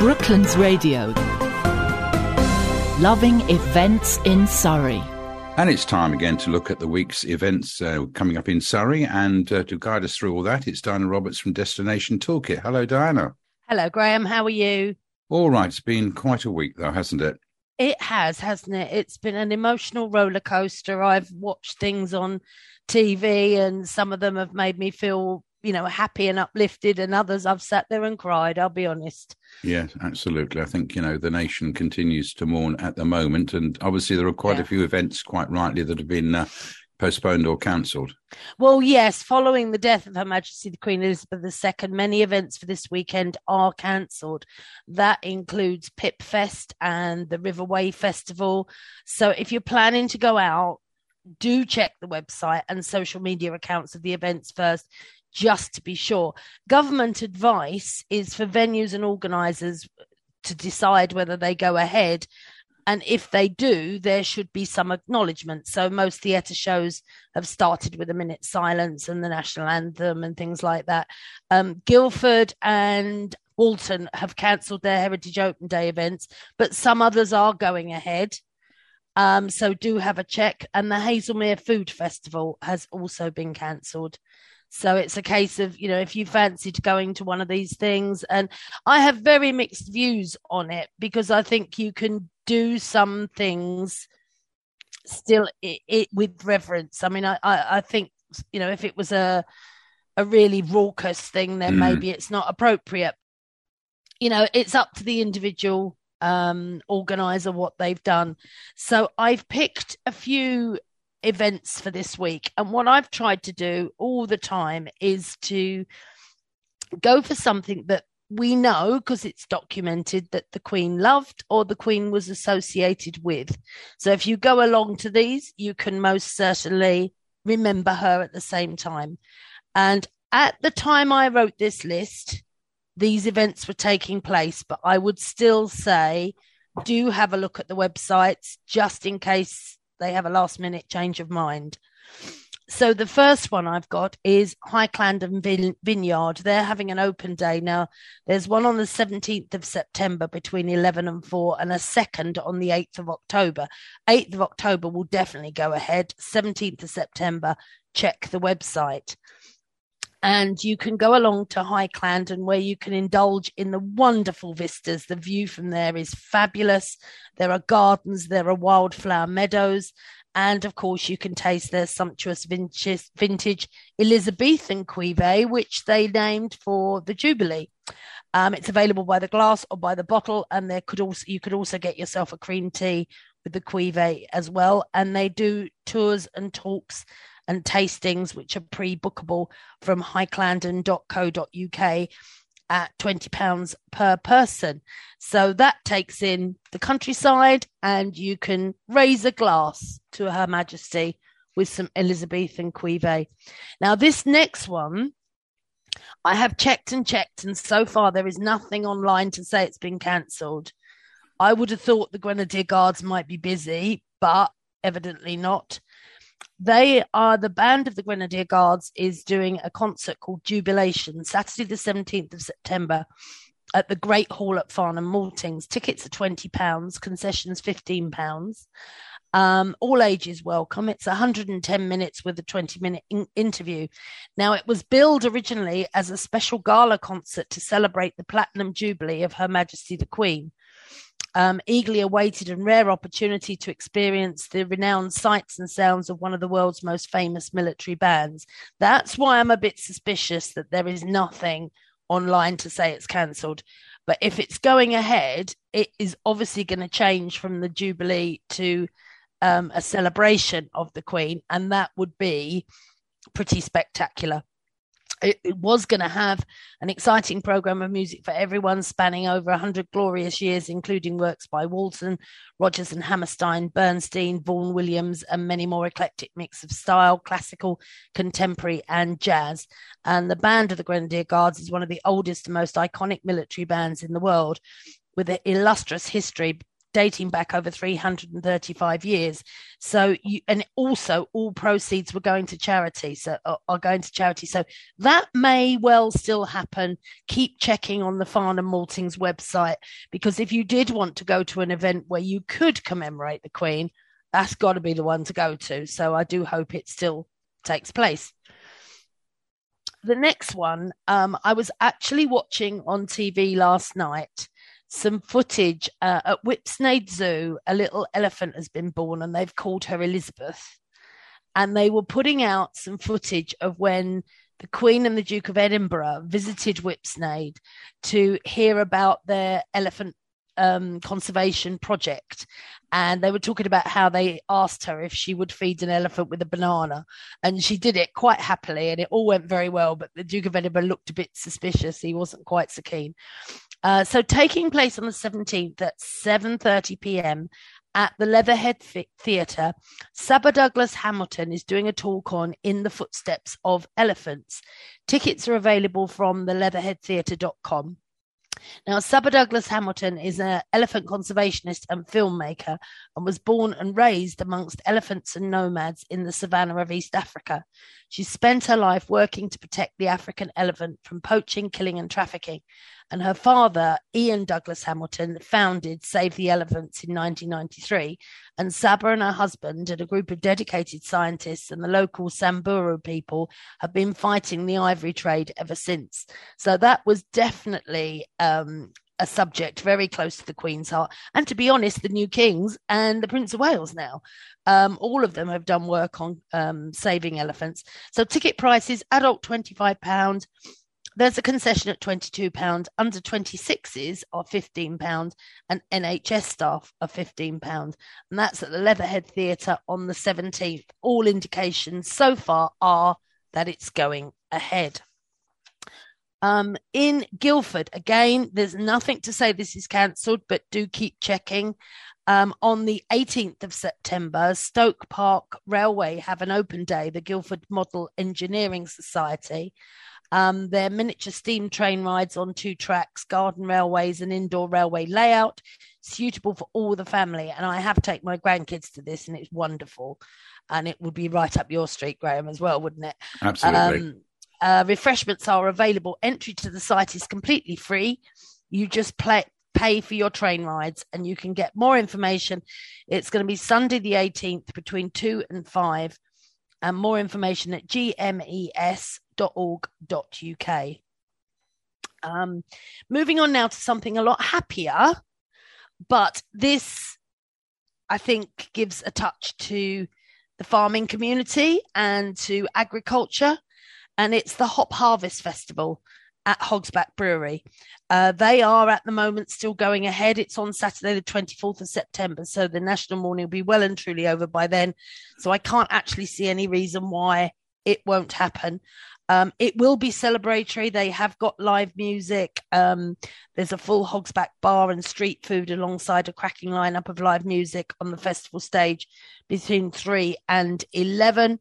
Brooklands Radio. Loving events in Surrey. And it's time again to look at the week's events uh, coming up in Surrey. And uh, to guide us through all that, it's Diana Roberts from Destination Toolkit. Hello, Diana. Hello, Graham. How are you? All right. It's been quite a week, though, hasn't it? It has, hasn't it? It's been an emotional roller coaster. I've watched things on TV, and some of them have made me feel you know happy and uplifted and others i've sat there and cried i'll be honest. Yes absolutely. I think you know the nation continues to mourn at the moment and obviously there are quite yeah. a few events quite rightly that have been uh, postponed or cancelled. Well yes following the death of her majesty the queen elizabeth ii many events for this weekend are cancelled. That includes pip fest and the riverway festival. So if you're planning to go out do check the website and social media accounts of the events first just to be sure. Government advice is for venues and organisers to decide whether they go ahead. And if they do, there should be some acknowledgement. So most theatre shows have started with a minute silence and the national anthem and things like that. Um, Guildford and Walton have cancelled their Heritage Open Day events, but some others are going ahead. Um, so do have a check. And the Haslemere Food Festival has also been cancelled. So it's a case of, you know, if you fancied going to one of these things, and I have very mixed views on it because I think you can do some things still it, it with reverence. I mean, I, I, I, think, you know, if it was a a really raucous thing, then mm. maybe it's not appropriate. You know, it's up to the individual um organizer what they've done. So I've picked a few events for this week. And what I've tried to do all the time is to go for something that we know because it's documented that the Queen loved or the Queen was associated with. So if you go along to these, you can most certainly remember her at the same time. And at the time I wrote this list, these events were taking place, but I would still say do have a look at the websites just in case they have a last minute change of mind. So the first one I've got is High Clandon Vin- Vineyard. They're having an open day now. There's one on the 17th of September between 11 and 4, and a second on the 8th of October. 8th of October will definitely go ahead. 17th of September, check the website and you can go along to High Clandon where you can indulge in the wonderful vistas. The view from there is fabulous. There are gardens, there are wildflower meadows, and of course, you can taste their sumptuous vintage, Elizabethan Cuvée, which they named for the Jubilee. Um, it's available by the glass or by the bottle, and there could also you could also get yourself a cream tea with the Cuvée as well. And they do tours and talks and tastings, which are pre bookable from highclandon.co.uk at £20 per person. So that takes in the countryside, and you can raise a glass to Her Majesty with some Elizabethan Cuvée. Now, this next one, I have checked and checked, and so far there is nothing online to say it's been cancelled. I would have thought the Grenadier Guards might be busy, but evidently not. They are the band of the Grenadier Guards is doing a concert called Jubilation Saturday the 17th of September at the Great Hall at Farnham Maltings. Tickets are £20, concessions £15. Um, all ages welcome. It's 110 minutes with a 20 minute in- interview. Now, it was billed originally as a special gala concert to celebrate the Platinum Jubilee of Her Majesty the Queen um, eagerly awaited and rare opportunity to experience the renowned sights and sounds of one of the world's most famous military bands. That's why I'm a bit suspicious that there is nothing online to say it's cancelled. But if it's going ahead, it is obviously going to change from the Jubilee to um, a celebration of the Queen, and that would be pretty spectacular it, it was going to have an exciting program of music for everyone spanning over 100 glorious years, including works by Walton, Rodgers and Hammerstein, Bernstein, Vaughan Williams, and many more eclectic mix of style, classical, contemporary, and jazz. And the band of the Grenadier Guards is one of the oldest and most iconic military bands in the world, with an illustrious history dating back over 335 years. So you, and also all proceeds were going to charity. So are going to charity. So that may well still happen. Keep checking on the Farnham Maltings website because if you did want to go to an event where you could commemorate the Queen, that's got to be the one to go to. So I do hope it still takes place. The next one, um, I was actually watching on TV last night some footage uh, at Whipsnade Zoo. A little elephant has been born, and they've called her Elizabeth. And they were putting out some footage of when the Queen and the Duke of Edinburgh visited Whipsnade to hear about their elephant um, conservation project, and they were talking about how they asked her if she would feed an elephant with a banana, and she did it quite happily, and it all went very well. But the Duke of Edinburgh looked a bit suspicious; he wasn't quite so keen. Uh, so, taking place on the seventeenth at seven thirty p.m. At the Leatherhead Theatre, Saba Douglas Hamilton is doing a talk on In the Footsteps of Elephants. Tickets are available from the leatherheadtheatre.com. Now, Saba Douglas Hamilton is an elephant conservationist and filmmaker and was born and raised amongst elephants and nomads in the savannah of East Africa. She spent her life working to protect the African elephant from poaching, killing, and trafficking and her father, Ian Douglas Hamilton, founded Save the Elephants in 1993. And Saba and her husband and a group of dedicated scientists and the local Samburu people have been fighting the ivory trade ever since. So that was definitely um, a subject very close to the Queen's heart. And to be honest, the new kings and the Prince of Wales now, um, all of them have done work on um, saving elephants. So ticket prices, adult £25, there's a concession at £22, under 26s are £15, and NHS staff are £15. And that's at the Leatherhead Theatre on the 17th. All indications so far are that it's going ahead. Um, in Guildford, again, there's nothing to say this is cancelled, but do keep checking. Um, on the 18th of September, Stoke Park Railway have an open day, the Guildford Model Engineering Society. Um, they're miniature steam train rides on two tracks, garden railways, and indoor railway layout, suitable for all the family. And I have taken my grandkids to this, and it's wonderful. And it would be right up your street, Graham, as well, wouldn't it? Absolutely. Um, uh, refreshments are available. Entry to the site is completely free. You just play, pay for your train rides and you can get more information. It's going to be Sunday the 18th between 2 and 5 and more information at gmes.org.uk. Um, moving on now to something a lot happier, but this I think gives a touch to the farming community and to agriculture, and it's the Hop Harvest Festival at Hogsback Brewery. Uh, they are at the moment still going ahead. It's on Saturday, the 24th of September. So the national mourning will be well and truly over by then. So I can't actually see any reason why it won't happen. Um, it will be celebratory. They have got live music. Um, there's a full Hogsback bar and street food alongside a cracking lineup of live music on the festival stage between 3 and 11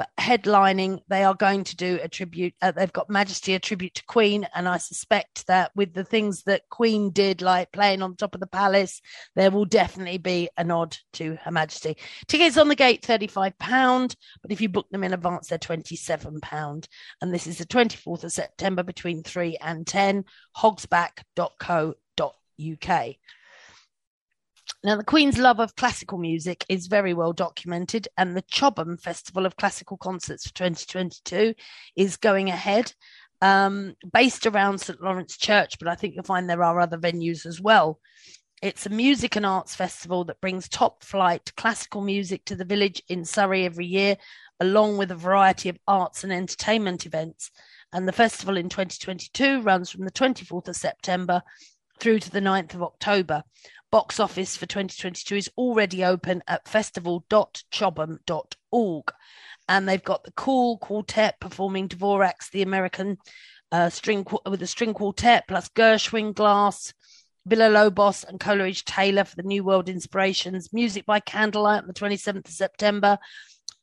but headlining they are going to do a tribute uh, they've got majesty a tribute to queen and i suspect that with the things that queen did like playing on top of the palace there will definitely be a nod to her majesty. Tickets on the gate 35 pound but if you book them in advance they're 27 pound. And this is the 24th of september between 3 and 10 hogsback.co.uk now, the Queen's love of classical music is very well documented, and the Chobham Festival of Classical Concerts for 2022 is going ahead, um, based around St Lawrence Church, but I think you'll find there are other venues as well. It's a music and arts festival that brings top flight classical music to the village in Surrey every year, along with a variety of arts and entertainment events. And the festival in 2022 runs from the 24th of September through to the 9th of October box office for 2022 is already open at festival.chobham.org. And they've got the Coull Quartet performing Dvorak's The American uh, string with a string quartet, plus Gershwin, Glass, Villa-Lobos, and Coleridge Taylor for the New World Inspirations. Music by Candlelight on the 27th of September.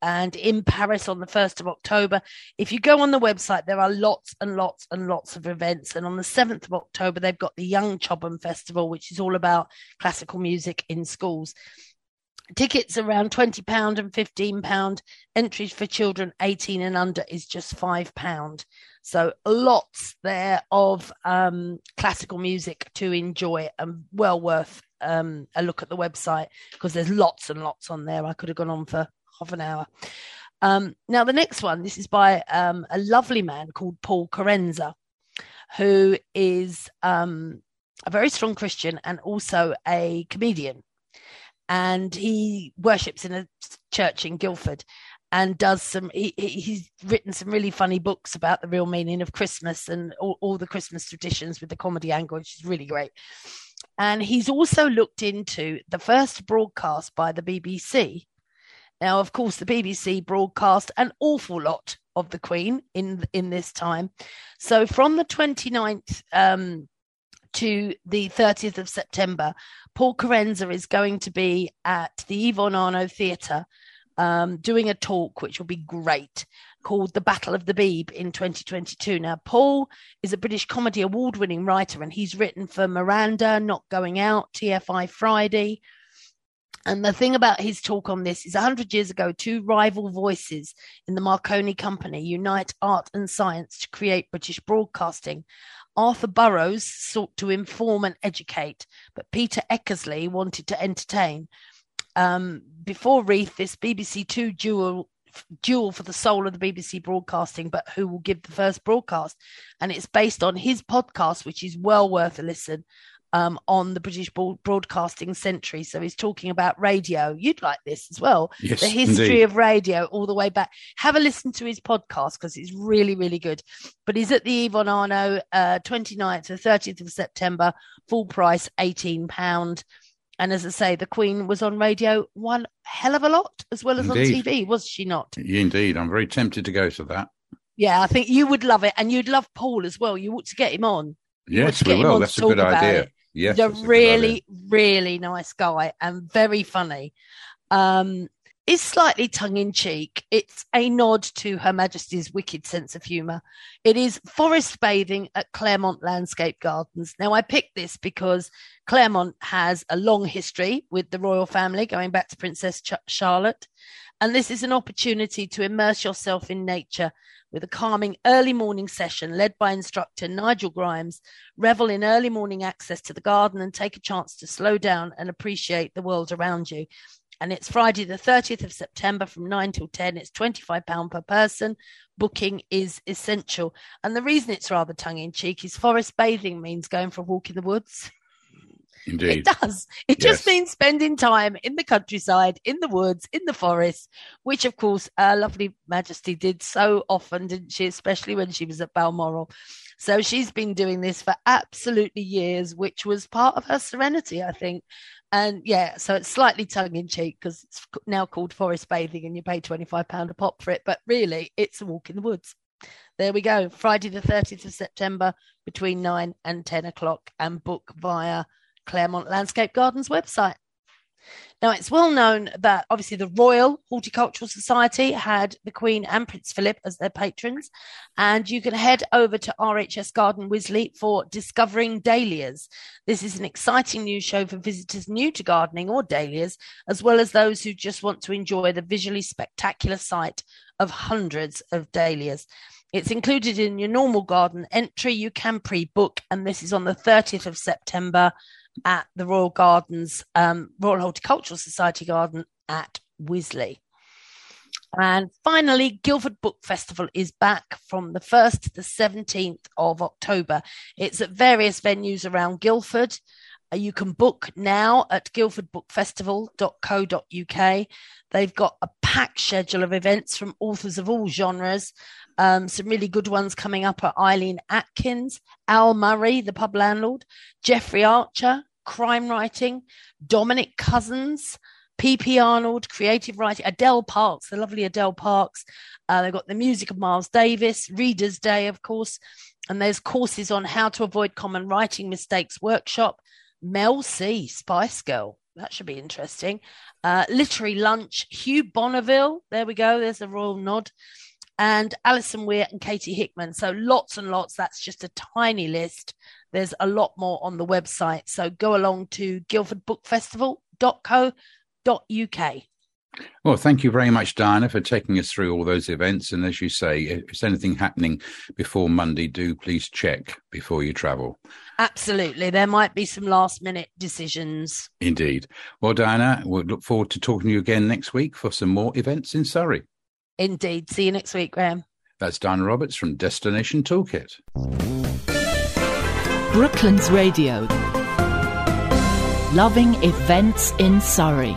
And in Paris on the 1st of October. If you go on the website, there are lots and lots and lots of events. And on the 7th of October, they've got the Young Chobham Festival, which is all about classical music in schools. Tickets around £20 and £15. Entries for children 18 and under is just £5. So lots there of um, classical music to enjoy and well worth um, a look at the website because there's lots and lots on there. I could have gone on for half an hour. Um, now, the next one, this is by um, a lovely man called Paul Kerensa, who is um, a very strong Christian and also a comedian. And he worships in a church in Guildford and does some he, he's written some really funny books about the real meaning of christmas and all, all, the christmas traditions with the comedy angle which is really great and he's also looked into the first broadcast by the bbc now, of course, the BBC broadcast an awful lot of the Queen in in this time. So from the 29th um, to the 30th of September, Paul Kerensa is going to be at the Yvonne Arnaud Theatre um, doing a talk, which will be great, called The Battle of the Beeb in 2022. Now, Paul is a British Comedy Award winning writer, and he's written for Miranda, Not Going Out, TFI Friday, and the thing about his talk on this is 100 years ago, two rival voices in the Marconi Company unite art and science to create British broadcasting. Arthur Burrows sought to inform and educate, but Peter Eckersley wanted to entertain. Um, before Reith, this BBC Two duel duel for the soul of the BBC broadcasting, but who will give the first broadcast? And it's based on his podcast, which is well worth a listen um, on the British Broadcasting Century. So he's talking about radio. You'd like this as well. Yes, the history indeed. of radio all the way back. Have a listen to his podcast because it's really, really good. But he's at the Yvonne Arnaud uh, 29th to 30th of September, full price, £18. And as I say, the Queen was on radio one hell of a lot, as well as Indeed. on TV, was she not? Indeed, I'm very tempted to go to that. Yeah, I think you would love it, and you'd love Paul as well. You ought to get him on. Yes, we will. That's a good idea. it. Yes, He's a really, really nice guy and very funny. Um, is slightly tongue in cheek. It's a nod to Her Majesty's wicked sense of humour. It is forest bathing at Claremont Landscape Gardens. Now, I picked this because Claremont has a long history with the royal family, going back to Princess Ch- Charlotte. And this is an opportunity to immerse yourself in nature with a calming early morning session led by instructor Nigel Grimes. Revel in early morning access to the garden and take a chance to slow down and appreciate the world around you. And it's Friday, the 30th of September from 9 till 10. It's £25 per person. Booking is essential. And the reason it's rather tongue in cheek is forest bathing means going for a walk in the woods. Indeed. It does. It just means spending time in the countryside, in the woods, in the forest, which of course our lovely Majesty did so often, didn't she? Especially when she was at Balmoral. So she's been doing this for absolutely years, which was part of her serenity, I think. And yeah, so it's slightly tongue in cheek because it's now called forest bathing and you pay £25 a pop for it. But really, it's a walk in the woods. There we go. Friday, the 30th of September between 9 and 10 o'clock and book via Claremont Landscape Gardens website. Now, it's well known that obviously the Royal Horticultural Society had the Queen and Prince Philip as their patrons, and you can head over to RHS Garden Wisley for Discovering Dahlias. This is an exciting new show for visitors new to gardening or dahlias, as well as those who just want to enjoy the visually spectacular sight of hundreds of dahlias. It's included in your normal garden entry. You can pre book, and this is on the 30th of September at the Royal Gardens, um, Royal Horticultural Society Garden at Wisley. And finally, Guildford Book Festival is back from the 1st to the 17th of October. It's at various venues around Guildford. Uh, You can book now at guildfordbookfestival.co.uk. They've got a packed schedule of events from authors of all genres. Um, some really good ones coming up are Eileen Atkins, Al Murray, the pub landlord, Jeffrey Archer, crime writing, Dominic Cousins, PP Arnold, creative writing, Adele Parks, the lovely Adele Parks. Uh, they've got the music of Miles Davis, Reader's Day, of course, and there's courses on how to avoid common writing mistakes workshop. Mel C, Spice Girl. that should be interesting. Uh, literary lunch, Hugh Bonneville. There we go. There's a royal nod. And Alison Weir and Katie Hickman. So lots and lots. That's just a tiny list. There's a lot more on the website. So go along to guildfordbookfestival.co.uk. Well, thank you very much, Diana, for taking us through all those events. And as you say, if there's anything happening before Monday, do please check before you travel. Absolutely. There might be some last minute decisions. Indeed. Well, Diana, we'll look forward to talking to you again next week for some more events in Surrey. Indeed. See you next week, Graham. That's Diana Roberts from Destination Toolkit. Brooklands Radio. Loving events in Surrey.